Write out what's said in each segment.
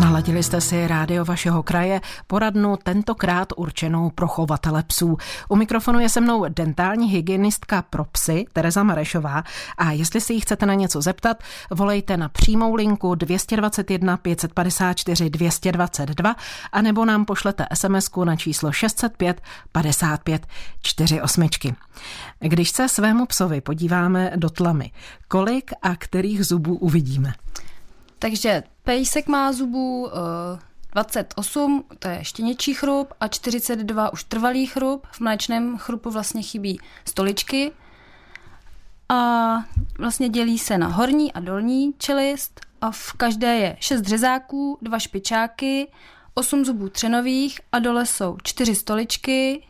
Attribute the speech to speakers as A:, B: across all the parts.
A: Naladili jste si rádio vašeho kraje, poradnu tentokrát určenou pro chovatele psů. U mikrofonu je se mnou dentální hygienistka pro psy Tereza Marešová a jestli si jí chcete na něco zeptat, volejte na přímou linku 221 554 222 a nebo nám pošlete sms na číslo 605 55 48. Když se svému psovi podíváme do tlamy, kolik a kterých zubů uvidíme?
B: Takže pejsek má zubů uh, 28, to je štěněčí chrup, a 42 už trvalý chrup. V mléčném chrupu vlastně chybí stoličky. A vlastně dělí se na horní a dolní čelist a v každé je 6 řezáků, dva špičáky, 8 zubů třenových a dole jsou 4 stoličky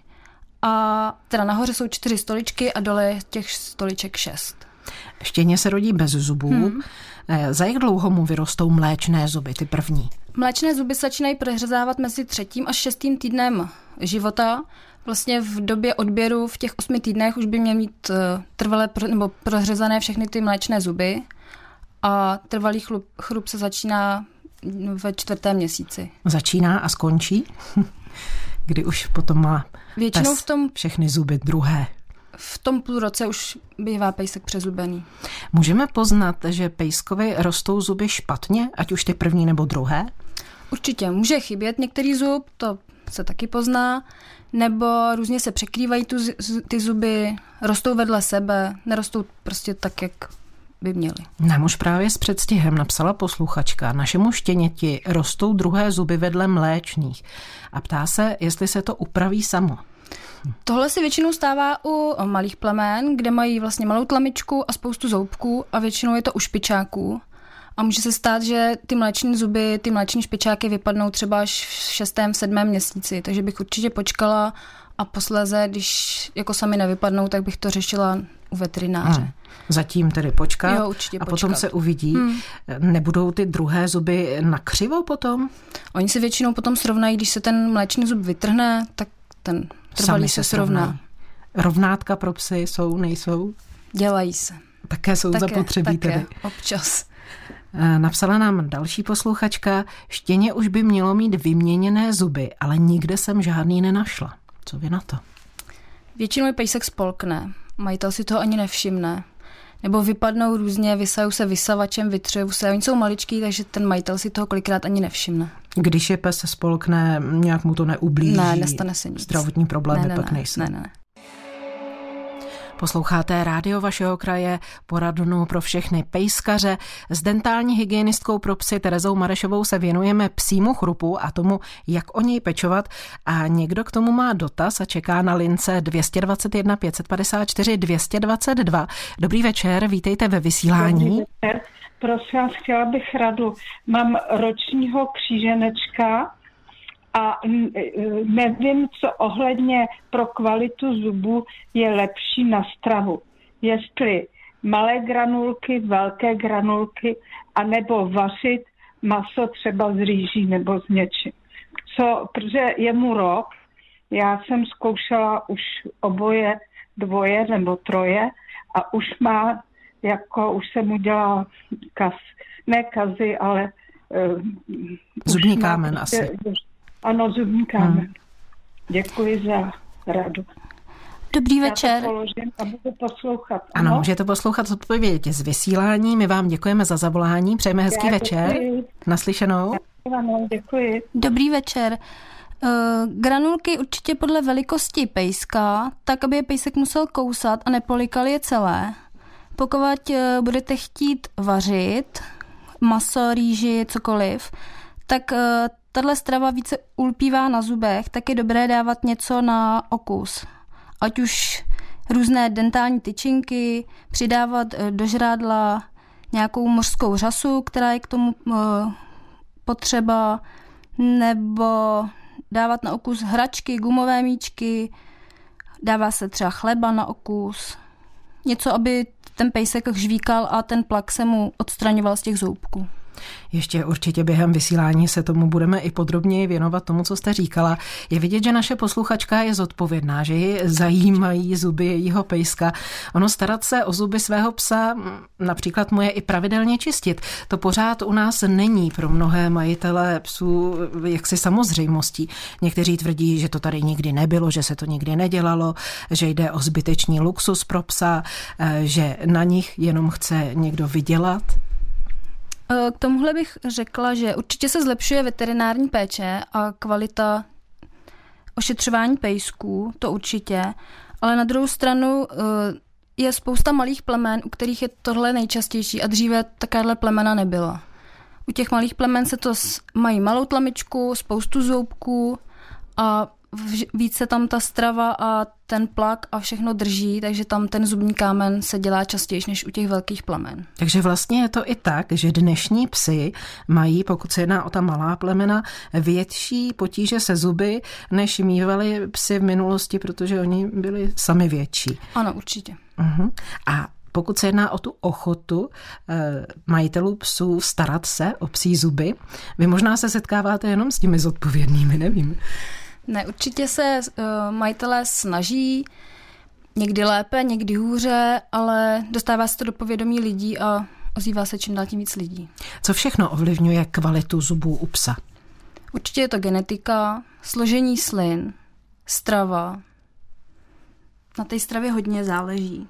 B: a teda nahoře jsou 4 stoličky a dole je těch stoliček 6.
A: Štěně se rodí bez zubů. Hmm. Za jak dlouho mu vyrostou mléčné zuby, ty první?
B: Mléčné zuby začínají prohřezávat mezi třetím a šestým týdnem života. Vlastně v době odběru v těch osmi týdnech už by měl mít eh, trvalé nebo prohřezané všechny ty mléčné zuby a trvalý chlup, chrup se začíná ve čtvrtém měsíci.
A: Začíná a skončí? Kdy už potom má Většinou v tom všechny zuby druhé
B: v tom půl roce už bývá pejsek přezubený.
A: Můžeme poznat, že pejskovi rostou zuby špatně, ať už ty první nebo druhé?
B: Určitě, může chybět některý zub, to se taky pozná, nebo různě se překrývají tu, ty zuby, rostou vedle sebe, nerostou prostě tak, jak by měly.
A: Nám už právě s předstihem napsala posluchačka, našemu štěněti rostou druhé zuby vedle mléčných a ptá se, jestli se to upraví samo.
B: Tohle se většinou stává u malých plemen, kde mají vlastně malou tlamičku a spoustu zoubků a většinou je to u špičáků. A může se stát, že ty mléční zuby, ty mléční špičáky vypadnou třeba až v šestém, sedmém měsíci, takže bych určitě počkala a posléze, když jako sami nevypadnou, tak bych to řešila u veterináře. Hmm.
A: Zatím tedy počkat
B: jo, určitě
A: a
B: počkat.
A: potom se uvidí. Hmm. Nebudou ty druhé zuby nakřivo potom?
B: Oni se většinou potom srovnají, když se ten mléčný zub vytrhne, tak ten Trvalý se srovná.
A: Rovnátka pro psy jsou, nejsou?
B: Dělají se.
A: Také jsou také, zapotřebí také, tedy.
B: občas.
A: Eh, napsala nám další posluchačka, štěně už by mělo mít vyměněné zuby, ale nikde jsem žádný nenašla. Co vy na to?
B: Většinou je pejsek spolkne. Majitel si toho ani nevšimne. Nebo vypadnou různě, vysajou se vysavačem, vytřejou se. Oni jsou maličký, takže ten majitel si toho kolikrát ani nevšimne.
A: Když je pes spolkne, nějak mu to neublíží?
B: Ne, nestane se nic.
A: Zdravotní problémy
B: ne, ne,
A: pak
B: ne,
A: nejsou?
B: Ne, ne.
A: Posloucháte rádio vašeho kraje, poradnu pro všechny pejskaře. S dentální hygienistkou pro psy Terezou Marešovou se věnujeme psímu chrupu a tomu, jak o něj pečovat. A někdo k tomu má dotaz a čeká na lince 221 554 222. Dobrý večer, vítejte ve vysílání.
C: Prosím vás, chtěla bych radu. Mám ročního kříženečka a nevím, co ohledně pro kvalitu zubu je lepší na stravu. Jestli malé granulky, velké granulky, anebo vařit maso třeba z rýží nebo z něčím. Co, protože je mu rok, já jsem zkoušela už oboje, dvoje nebo troje a už má jako už jsem udělala kaz, ne kazy, ale
A: uh, zubní kámen má, asi.
C: Ano, zubní kámen. Hmm. Děkuji za radu.
B: Dobrý večer. Já
C: to položím a budu poslouchat.
A: Ano, ano můžete poslouchat odpověď z vysílání. My vám děkujeme za zavolání, přejeme hezký Já večer. Děkuji. Naslyšenou.
C: Ano, děkuji.
B: Dobrý večer. Uh, granulky určitě podle velikosti pejska, tak aby je pejsek musel kousat a nepolikal je celé. Pokud eh, budete chtít vařit maso, rýži, cokoliv, tak eh, tahle strava více ulpívá na zubech, tak je dobré dávat něco na okus. Ať už různé dentální tyčinky, přidávat eh, do žrádla nějakou mořskou řasu, která je k tomu potřeba, nebo dávat na okus hračky, gumové míčky, dává se třeba chleba na okus. Něco, aby ten pejsek žvíkal a ten plak se mu odstraňoval z těch zoubků.
A: Ještě určitě během vysílání se tomu budeme i podrobněji věnovat tomu, co jste říkala. Je vidět, že naše posluchačka je zodpovědná, že ji zajímají zuby jejího pejska. Ono starat se o zuby svého psa, například mu je i pravidelně čistit. To pořád u nás není pro mnohé majitele psů jaksi samozřejmostí. Někteří tvrdí, že to tady nikdy nebylo, že se to nikdy nedělalo, že jde o zbytečný luxus pro psa, eh, že na nich jenom chce někdo vydělat.
B: Eh, k tomuhle bych řekla, že určitě se zlepšuje veterinární péče a kvalita ošetřování pejsků, to určitě, ale na druhou stranu eh, je spousta malých plemen, u kterých je tohle nejčastější a dříve takovéhle plemena nebyla. U těch malých plemen se to mají malou tlamičku, spoustu zoubků a více tam ta strava a ten plak a všechno drží, takže tam ten zubní kámen se dělá častěji než u těch velkých plamen.
A: Takže vlastně je to i tak, že dnešní psy mají, pokud se jedná o ta malá plemena, větší potíže se zuby, než mývali psy v minulosti, protože oni byli sami větší.
B: Ano, určitě.
A: Uh-huh. A pokud se jedná o tu ochotu eh, majitelů psů starat se o psí zuby, vy možná se setkáváte jenom s těmi zodpovědnými, nevím.
B: Ne, určitě se uh, majitelé snaží, někdy lépe, někdy hůře, ale dostává se to do povědomí lidí a ozývá se čím dál tím víc lidí.
A: Co všechno ovlivňuje kvalitu zubů u psa?
B: Určitě je to genetika, složení slin, strava. Na té stravě hodně záleží.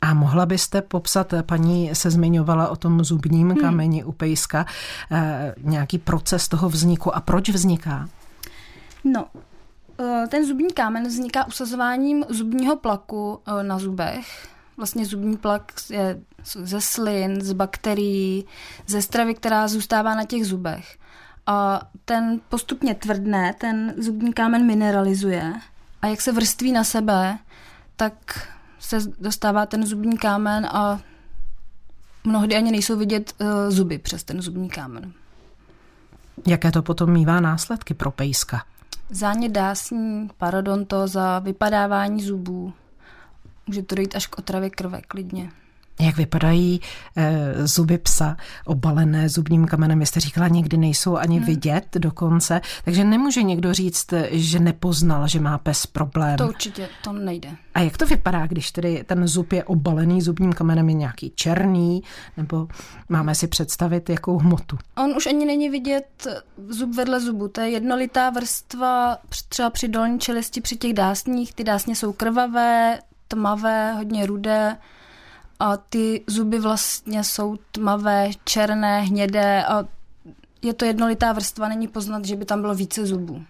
A: A mohla byste popsat, paní se zmiňovala o tom zubním hmm. kameni u pejska, eh, nějaký proces toho vzniku a proč vzniká?
B: No, eh, ten zubní kámen vzniká usazováním zubního plaku eh, na zubech. Vlastně zubní plak je ze slin, z bakterií, ze stravy, která zůstává na těch zubech. A ten postupně tvrdne, ten zubní kámen mineralizuje a jak se vrství na sebe, tak se dostává ten zubní kámen a mnohdy ani nejsou vidět uh, zuby přes ten zubní kámen.
A: Jaké to potom mývá následky pro pejska?
B: Zánět dásní, parodontóza, vypadávání zubů. Může to dojít až k otravě krve klidně.
A: Jak vypadají e, zuby psa obalené zubním kamenem? Vy jste říkala, někdy nejsou ani hmm. vidět dokonce, takže nemůže někdo říct, že nepoznal, že má pes problém.
B: To určitě, to nejde.
A: A jak to vypadá, když tedy ten zub je obalený zubním kamenem, je nějaký černý, nebo máme si představit, jakou hmotu?
B: On už ani není vidět zub vedle zubu, to je jednolitá vrstva třeba při dolní čelisti, při těch dásních, ty dásně jsou krvavé, tmavé, hodně rudé, a ty zuby vlastně jsou tmavé, černé, hnědé a je to jednolitá vrstva, není poznat, že by tam bylo více zubů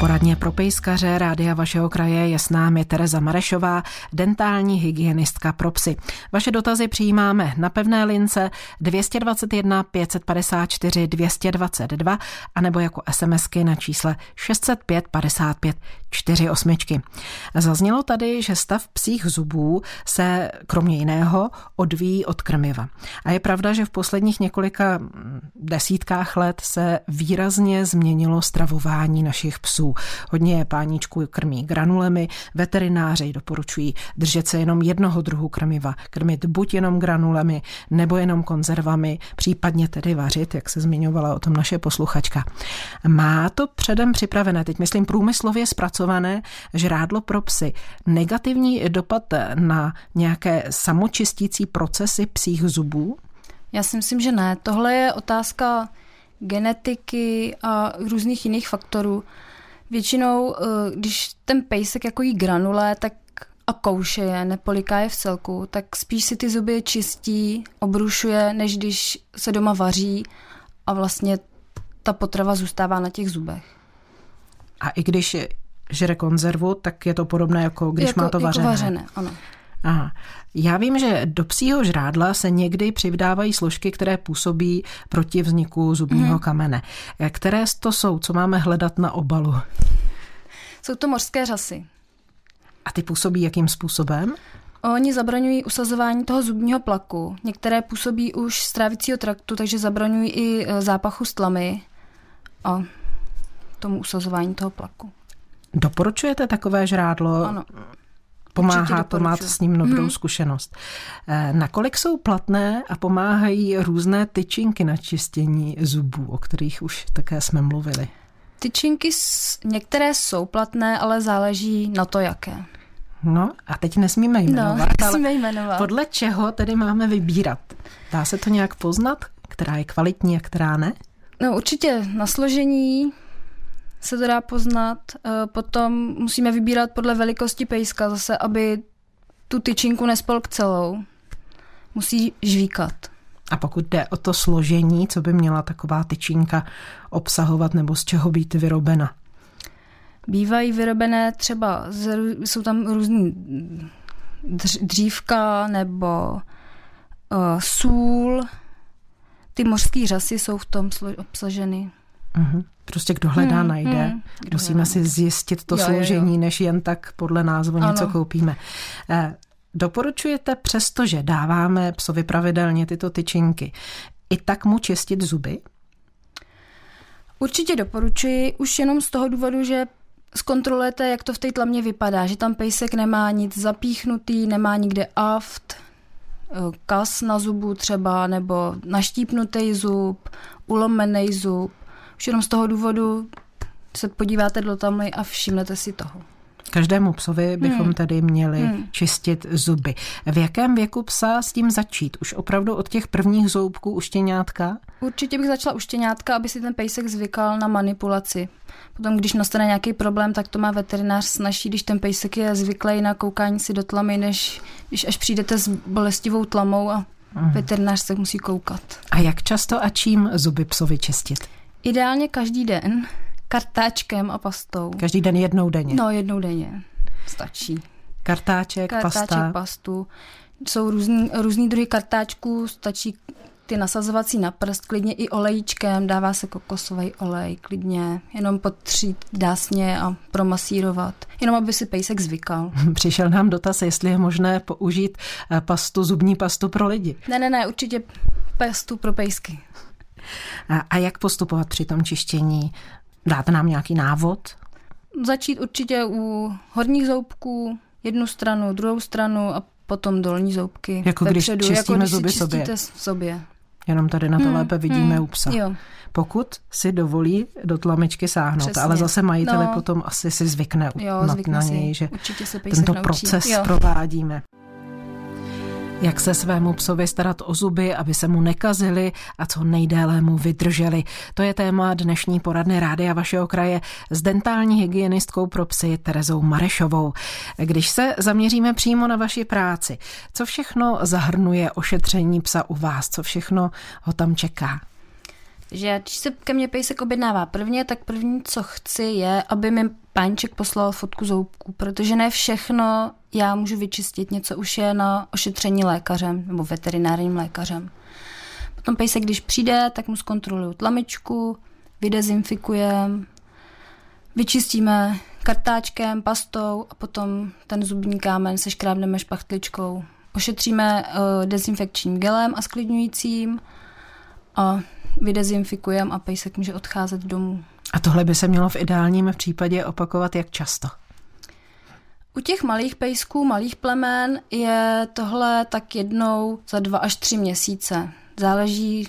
A: poradně pro pejskaře rádia vašeho kraje je s námi Tereza Marešová, dentální hygienistka pro psy. Vaše dotazy přijímáme na pevné lince 221 554 222 anebo jako SMSky na čísle 605 55 48. Zaznělo tady, že stav psích zubů se kromě jiného odvíjí od krmiva. A je pravda, že v posledních několika desítkách let se výrazně změnilo stravování našich psů. Hodně páníčků krmí granulemi, veterináři doporučují držet se jenom jednoho druhu krmiva, krmit buď jenom granulemi, nebo jenom konzervami, případně tedy vařit, jak se zmiňovala o tom naše posluchačka. Má to předem připravené, teď myslím průmyslově zpracované žrádlo pro psy, negativní dopad na nějaké samočistící procesy psích zubů?
B: Já si myslím, že ne. Tohle je otázka genetiky a různých jiných faktorů. Většinou, eh, když ten pejsek jako jí granule, tak a kouše je, nepoliká je v celku, tak spíš si ty zuby čistí, obrušuje, než když se doma vaří a vlastně ta potrava zůstává na těch zubech.
A: A i když žere konzervu, tak je to podobné, jako když
B: jako,
A: má to vařené.
B: Jako vařené, ano.
A: Aha. Já vím, že do psího žrádla se někdy přivdávají složky, které působí proti vzniku zubního hmm. kamene. Které to jsou? Co máme hledat na obalu?
B: Jsou to mořské řasy.
A: A ty působí jakým způsobem?
B: Oni zabraňují usazování toho zubního plaku. Některé působí už z trávicího traktu, takže zabraňují i e, zápachu stlamy a tomu usazování toho plaku.
A: Doporučujete takové žrádlo?
B: Ano
A: pomáhá to, má s ním dobrou hmm. zkušenost. Eh, nakolik jsou platné a pomáhají různé tyčinky na čistění zubů, o kterých už také jsme mluvili?
B: Tyčinky některé jsou platné, ale záleží na to, jaké.
A: No a teď nesmíme jmenovat.
B: No, nesmíme jmenovat.
A: Podle čeho tedy máme vybírat? Dá se to nějak poznat, která je kvalitní a která ne?
B: No určitě na složení se to dá poznat. Eh, potom musíme vybírat podle velikosti pejska zase, aby tu tyčinku nespolk celou. Musí žvíkat.
A: A pokud jde o to složení, co by měla taková tyčinka obsahovat nebo z čeho být vyrobena?
B: Bývají vyrobené třeba, z, jsou tam různý dřívka nebo uh, sůl. Ty mořské řasy jsou v tom obsaženy.
A: Uh-huh. Prostě kdo hledá, hmm, najde. Hmm, Musíme hledá. si zjistit to jo, složení, jo, jo. než jen tak podle názvu ano. něco koupíme. Eh, doporučujete přesto, že dáváme psovi pravidelně tyto tyčinky, i tak mu čistit zuby?
B: Určitě doporučuji, už jenom z toho důvodu, že zkontrolujete, jak to v té tlamě vypadá, že tam pejsek nemá nic zapíchnutý, nemá nikde aft, eh, kas na zubu třeba, nebo naštípnutý zub, ulomený zub. Už jenom z toho důvodu se podíváte do tamly a všimnete si toho.
A: Každému psovi bychom hmm. tedy měli hmm. čistit zuby. V jakém věku psa s tím začít? Už opravdu od těch prvních zoubků u štěňátka?
B: Určitě bych začala u štěňátka, aby si ten pejsek zvykal na manipulaci. Potom, když nastane nějaký problém, tak to má veterinář snaží, když ten pejsek je zvyklý na koukání si do tlamy, než když až přijdete s bolestivou tlamou a hmm. veterinář se musí koukat.
A: A jak často a čím zuby psovi čistit?
B: Ideálně každý den kartáčkem a pastou.
A: Každý den jednou denně?
B: No, jednou denně. Stačí.
A: Kartáček, Kartáček pasta.
B: pastu. Jsou různý, různý druhy kartáčků, stačí ty nasazovací na prst, klidně i olejčkem, dává se kokosový olej, klidně, jenom potřít dásně a promasírovat, jenom aby si pejsek zvykal.
A: Přišel nám dotaz, jestli je možné použít eh, pastu, zubní pastu pro lidi.
B: Ne, ne, ne, určitě pastu pro pejsky.
A: A, jak postupovat při tom čištění? Dáte nám nějaký návod?
B: Začít určitě u horních zoubků, jednu stranu, druhou stranu a potom dolní zoubky.
A: Jako když vepředu, čistíme jako když zuby sobě.
B: sobě.
A: Jenom tady na to hmm, lépe vidíme hmm, u psa. Jo. Pokud si dovolí do tlamičky sáhnout, Přesně. ale zase majiteli no. potom asi si zvykne jo, na, na něj, že tento proces jo. provádíme jak se svému psovi starat o zuby, aby se mu nekazily a co nejdéle mu vydrželi. To je téma dnešní poradny rádia vašeho kraje s dentální hygienistkou pro psy Terezou Marešovou. Když se zaměříme přímo na vaši práci, co všechno zahrnuje ošetření psa u vás, co všechno ho tam čeká?
B: že když se ke mně pejsek objednává prvně, tak první, co chci, je, aby mi pánček poslal fotku zoubků, protože ne všechno já můžu vyčistit, něco už je na ošetření lékařem nebo veterinárním lékařem. Potom pejsek, když přijde, tak mu zkontroluju tlamičku, vydezinfikujeme, vyčistíme kartáčkem, pastou a potom ten zubní kámen se škrábneme špachtličkou. Ošetříme uh, dezinfekčním gelem a sklidňujícím a vydezinfikujeme a pejsek může odcházet domů.
A: A tohle by se mělo v ideálním případě opakovat jak často?
B: U těch malých pejsků, malých plemen je tohle tak jednou za dva až tři měsíce. Záleží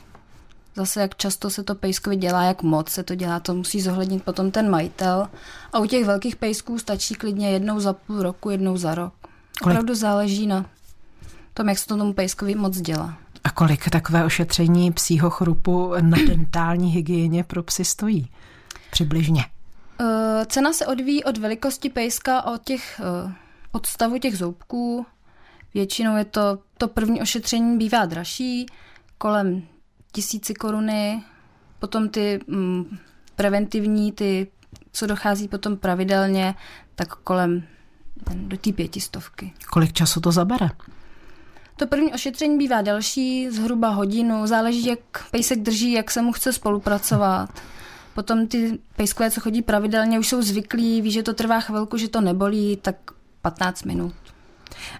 B: zase, jak často se to pejskovi dělá, jak moc se to dělá, to musí zohlednit potom ten majitel. A u těch velkých pejsků stačí klidně jednou za půl roku, jednou za rok. Opravdu záleží na tom, jak se to tomu pejskovi moc dělá.
A: A kolik takové ošetření psího chrupu na dentální hygieně pro psy stojí? Přibližně.
B: Uh, cena se odvíjí od velikosti pejska a od, těch, uh, od stavu těch zoubků. Většinou je to, to první ošetření bývá dražší, kolem tisíci koruny, potom ty mm, preventivní, ty, co dochází potom pravidelně, tak kolem do té pětistovky.
A: Kolik času to zabere?
B: To první ošetření bývá delší, zhruba hodinu, záleží, jak pejsek drží, jak se mu chce spolupracovat. Potom ty pejskové, co chodí pravidelně, už jsou zvyklí, ví, že to trvá chvilku, že to nebolí, tak 15 minut.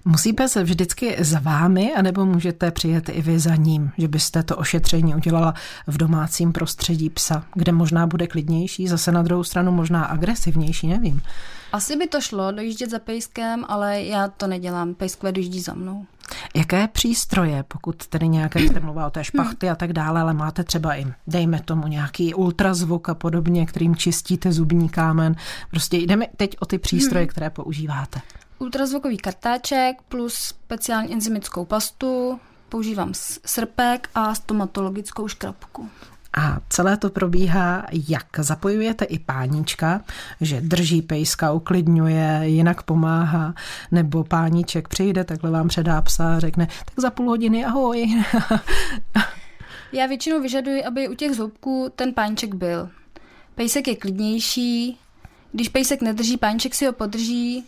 A: Musí pes vždycky za vámi, anebo můžete přijet i vy za ním, že byste to ošetření udělala v domácím prostředí psa, kde možná bude klidnější, zase na druhou stranu možná agresivnější, nevím.
B: Asi by to šlo dojíždět za pejskem, ale já to nedělám. Pejskové dojíždí za mnou.
A: Jaké přístroje, pokud tedy nějaké, jste mluvila o té špachty a tak dále, ale máte třeba i, dejme tomu, nějaký ultrazvuk a podobně, kterým čistíte zubní kámen. Prostě jdeme teď o ty přístroje, hmm. které používáte.
B: Ultrazvukový kartáček plus speciální enzymickou pastu, používám srpek a stomatologickou škrabku.
A: A celé to probíhá jak? Zapojujete i pánička, že drží pejska, uklidňuje, jinak pomáhá, nebo páníček přijde, takhle vám předá psa a řekne, tak za půl hodiny ahoj.
B: Já většinou vyžaduji, aby u těch zoubků ten páníček byl. Pejsek je klidnější, když pejsek nedrží, páníček si ho podrží,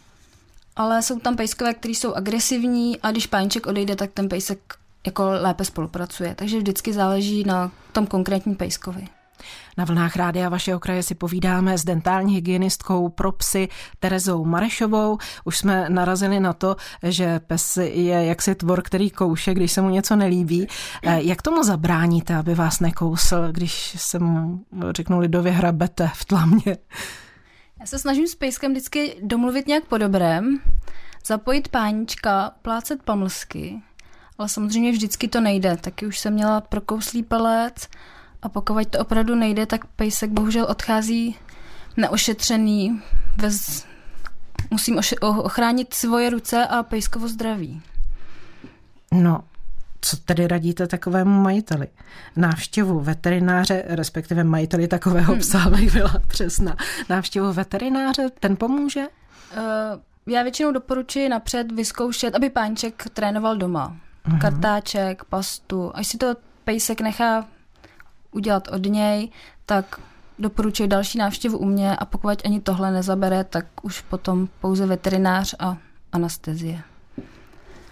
B: ale jsou tam pejskové, které jsou agresivní a když páníček odejde, tak ten pejsek jako lépe spolupracuje. Takže vždycky záleží na tom konkrétním pejskovi.
A: Na vlnách rádia vašeho kraje si povídáme s dentální hygienistkou pro psy Terezou Marešovou. Už jsme narazili na to, že pes je jaksi tvor, který kouše, když se mu něco nelíbí. Eh, jak tomu zabráníte, aby vás nekousl, když se mu, řeknu lidově, hrabete v tlamě?
B: Já se snažím s pejskem vždycky domluvit nějak po dobrém, zapojit pánička, plácet pamlsky, ale samozřejmě vždycky to nejde. Taky už jsem měla prokouslý palec a pokud to opravdu nejde, tak pejsek bohužel odchází neošetřený. Bez... Musím ochránit svoje ruce a pejskovo zdraví.
A: No, co tedy radíte takovému majiteli? Návštěvu veterináře, respektive majiteli takového hmm. psa, bych byla přesná. Návštěvu veterináře, ten pomůže? Uh,
B: já většinou doporučuji napřed vyzkoušet, aby páníček trénoval doma. Uh-huh. Kartáček, pastu. Až si to pejsek nechá udělat od něj, tak doporučuji další návštěvu u mě a pokud ani tohle nezabere, tak už potom pouze veterinář a anestezie.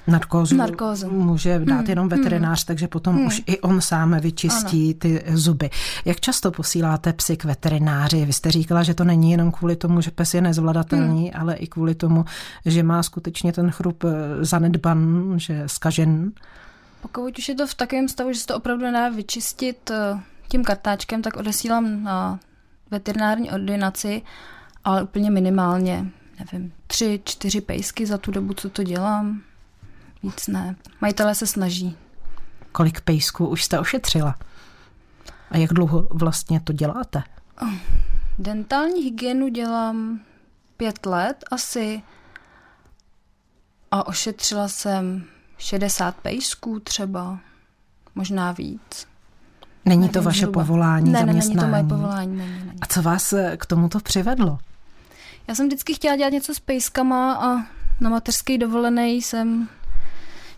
A: Narkózu, Narkózu. může dát hmm. jenom hmm. veterinář, hmm. takže potom hmm. už i on sám vyčistí ano. ty zuby. Jak často posíláte psy k veterináři? Vy jste říkala, že to není jenom kvůli tomu, že pes je nezvladatelný, hmm. ale i kvůli tomu, že má skutečně ten chrup eh, zanedban, že skažen.
B: Pokud už je to v takovém stavu, že se to opravdu nedá vyčistit eh, tím kartáčkem, tak odesílám na veterinární ordinaci, ale úplně minimálně, nevím, tři, čtyři pejsky za tu dobu, co to dělám. Víc ne. Majitelé se snaží.
A: Kolik pejsků už jste ošetřila? A jak dlouho vlastně to děláte?
B: Dentální hygienu dělám pět let asi a ošetřila jsem 60 pejsků třeba, možná víc.
A: Není Nevím, to vaše zhruba. povolání,
B: ne,
A: zaměstnání?
B: Ne, není to moje povolání. Ne, ne, ne.
A: A co vás eh, k tomuto přivedlo?
B: Já jsem vždycky chtěla dělat něco s pejskama a na mateřský dovolený jsem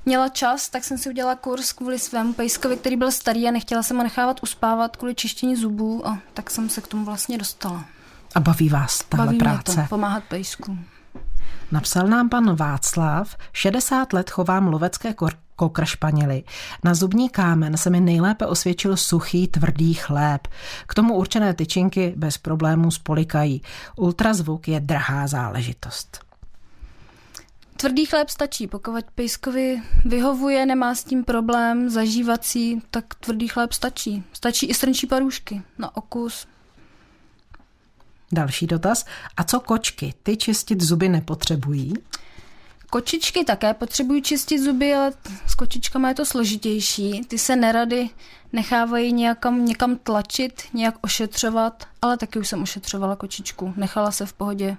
B: měla čas, tak jsem si udělala kurz kvůli svému pejskovi, který byl starý a nechtěla jsem ho nechávat uspávat kvůli čištění zubů a tak jsem se k tomu vlastně dostala.
A: A baví vás tahle
B: baví
A: práce?
B: Mě to, pomáhat pejsku.
A: Napsal nám pan Václav, 60 let chovám lovecké kor-. Na zubní kámen se mi nejlépe osvědčil suchý, tvrdý chléb. K tomu určené tyčinky bez problémů spolikají. Ultrazvuk je drahá záležitost.
B: Tvrdý chléb stačí, pokud pejskovi vyhovuje, nemá s tím problém, zažívací, tak tvrdý chléb stačí. Stačí i srnčí parůžky na okus.
A: Další dotaz. A co kočky? Ty čistit zuby nepotřebují?
B: Kočičky také potřebují čistit zuby, ale s kočičkama je to složitější. Ty se nerady nechávají nějakam, někam tlačit, nějak ošetřovat, ale taky už jsem ošetřovala kočičku. Nechala se v pohodě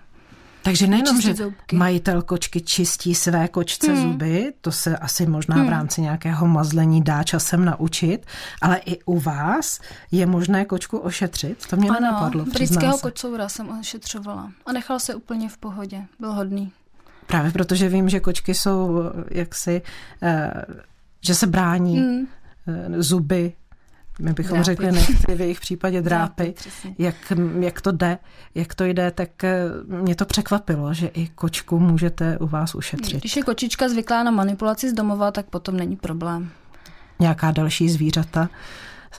A: takže nejenom, že zubky. majitel kočky čistí své kočce hmm. zuby, to se asi možná hmm. v rámci nějakého mazlení dá časem naučit, ale i u vás je možné kočku ošetřit? To mě ano, nenapadlo,
B: britského kocoura jsem ošetřovala a nechal se úplně v pohodě, byl hodný.
A: Právě protože vím, že kočky jsou jaksi, eh, že se brání hmm. zuby my bychom drápy. řekli nechci v jejich případě drápy, drápy jak, jak to jde, jak to jde, tak eh, mě to překvapilo, že i kočku můžete u vás ušetřit.
B: Když je kočička zvyklá na manipulaci z domova, tak potom není problém.
A: Nějaká další zvířata,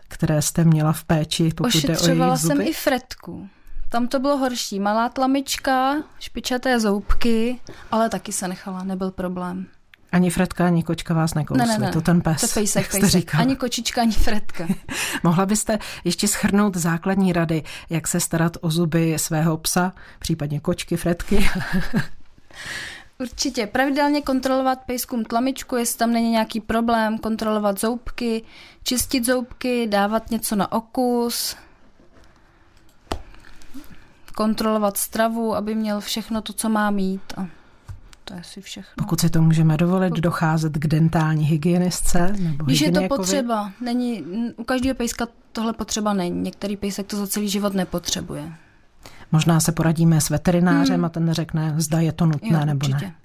A: které jste měla v péči, pokud jde o
B: jsem i fretku. Tam to bylo horší. Malá tlamička, špičaté zoubky, ale taky se nechala, nebyl problém.
A: Ani Fredka, ani kočka vás nekousli,
B: ne, ne, ne.
A: to ten pes,
B: to pejsek,
A: jak jste
B: pejsek.
A: říkala.
B: Ani kočička, ani Fredka.
A: Mohla byste ještě schrnout základní rady, jak se starat o zuby svého psa, případně kočky, Fredky?
B: Určitě. Pravidelně kontrolovat pejskům tlamičku, jestli tam není nějaký problém, kontrolovat zoubky, čistit zoubky, dávat něco na okus, kontrolovat stravu, aby měl všechno to, co má mít. A to je asi všechno.
A: Pokud si to můžeme dovolit, docházet k dentální hygienistce nebo
B: Když je to potřeba, není, u každého pejska tohle potřeba není. Některý pejsek to za celý život nepotřebuje.
A: Možná se poradíme s veterinářem hmm. a ten řekne, zda je to nutné
B: jo,
A: nebo
B: určitě.
A: ne.